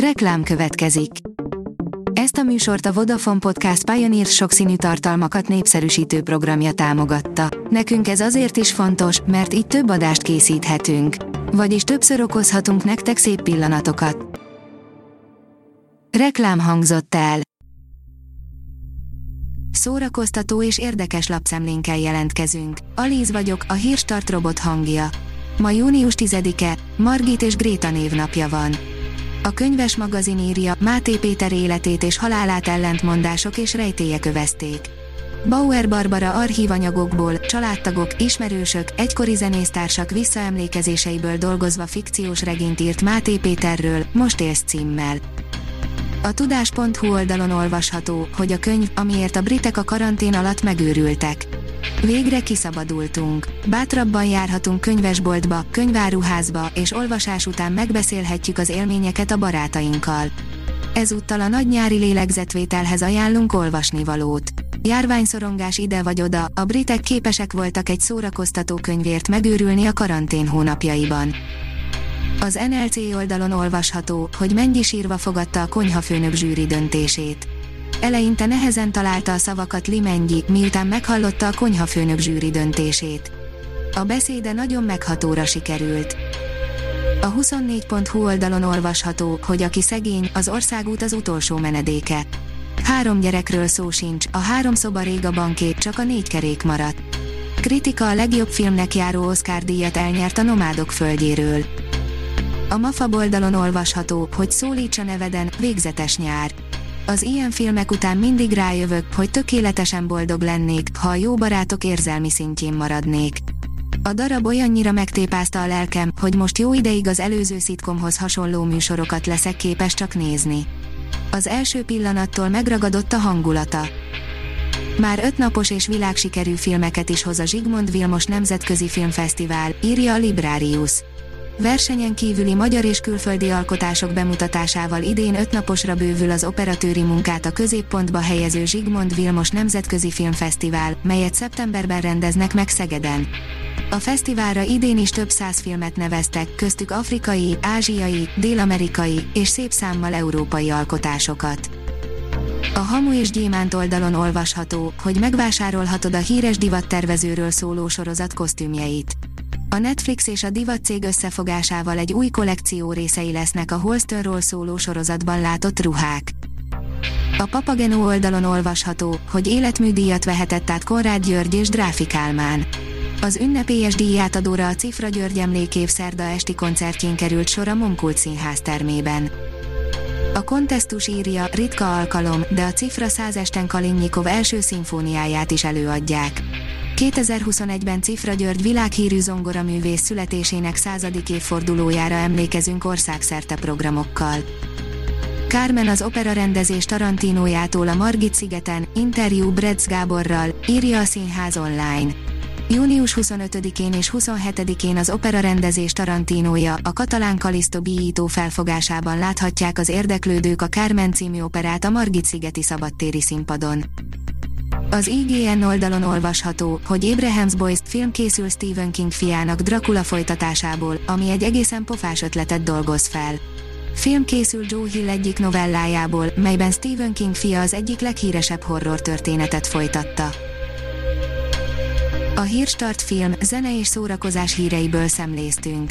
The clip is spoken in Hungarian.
Reklám következik. Ezt a műsort a Vodafone Podcast Pioneer sokszínű tartalmakat népszerűsítő programja támogatta. Nekünk ez azért is fontos, mert így több adást készíthetünk. Vagyis többször okozhatunk nektek szép pillanatokat. Reklám hangzott el. Szórakoztató és érdekes lapszemlénkkel jelentkezünk. Alíz vagyok, a hírstart robot hangja. Ma június 10-e, Margit és Gréta névnapja van. A könyves magazin írja, Máté Péter életét és halálát ellentmondások és rejtélyek övezték. Bauer Barbara archívanyagokból, családtagok, ismerősök, egykori zenésztársak visszaemlékezéseiből dolgozva fikciós regényt írt Máté Péterről, Most élsz címmel. A tudás.hu oldalon olvasható, hogy a könyv, amiért a britek a karantén alatt megőrültek. Végre kiszabadultunk. Bátrabban járhatunk könyvesboltba, könyváruházba, és olvasás után megbeszélhetjük az élményeket a barátainkkal. Ezúttal a nagy nyári lélegzetvételhez ajánlunk olvasnivalót. Járványszorongás ide vagy oda, a britek képesek voltak egy szórakoztató könyvért megőrülni a karantén hónapjaiban. Az NLC oldalon olvasható, hogy Mennyi sírva fogadta a konyhafőnök zsűri döntését. Eleinte nehezen találta a szavakat Limengyi, miután meghallotta a konyhafőnök zsűri döntését. A beszéde nagyon meghatóra sikerült. A 24.hu oldalon olvasható, hogy aki szegény, az országút az utolsó menedéke. Három gyerekről szó sincs, a három szoba rég a banké, csak a négy kerék maradt. Kritika a legjobb filmnek járó Oscar díjat elnyert a Nomádok földjéről. A MAFA oldalon olvasható, hogy szólítsa neveden, végzetes nyár az ilyen filmek után mindig rájövök, hogy tökéletesen boldog lennék, ha a jó barátok érzelmi szintjén maradnék. A darab olyannyira megtépázta a lelkem, hogy most jó ideig az előző szitkomhoz hasonló műsorokat leszek képes csak nézni. Az első pillanattól megragadott a hangulata. Már öt napos és világsikerű filmeket is hoz a Zsigmond Vilmos Nemzetközi Filmfesztivál, írja a Librarius. Versenyen kívüli magyar és külföldi alkotások bemutatásával idén ötnaposra bővül az operatőri munkát a középpontba helyező Zsigmond Vilmos Nemzetközi Filmfesztivál, melyet szeptemberben rendeznek meg Szegeden. A fesztiválra idén is több száz filmet neveztek, köztük afrikai, ázsiai, dél-amerikai és szép számmal európai alkotásokat. A Hamu és Gyémánt oldalon olvasható, hogy megvásárolhatod a híres divattervezőről szóló sorozat kosztümjeit. A Netflix és a divat cég összefogásával egy új kollekció részei lesznek a Holsternról szóló sorozatban látott ruhák. A Papageno oldalon olvasható, hogy életműdíjat vehetett át Konrád György és Dráfi Kálmán. Az ünnepélyes díjátadóra a Cifra György emlékév szerda esti koncertjén került sor a Momkult Színház termében. A kontesztus írja, ritka alkalom, de a Cifra százesten Kalinyikov első szimfóniáját is előadják. 2021-ben Cifra György világhírű zongoraművész születésének századik évfordulójára emlékezünk országszerte programokkal. Carmen az opera rendezés Tarantinójától a Margit szigeten, interjú Bretz Gáborral, írja a Színház online. Június 25-én és 27-én az opera rendezés Tarantinója, a katalán Kaliszto bíjító felfogásában láthatják az érdeklődők a Carmen című operát a Margit szigeti szabadtéri színpadon. Az IGN oldalon olvasható, hogy Abraham's Boys film készül Stephen King fiának Dracula folytatásából, ami egy egészen pofás ötletet dolgoz fel. Film készül Joe Hill egyik novellájából, melyben Stephen King fia az egyik leghíresebb horror történetet folytatta. A Hírstart film, zene és szórakozás híreiből szemléztünk.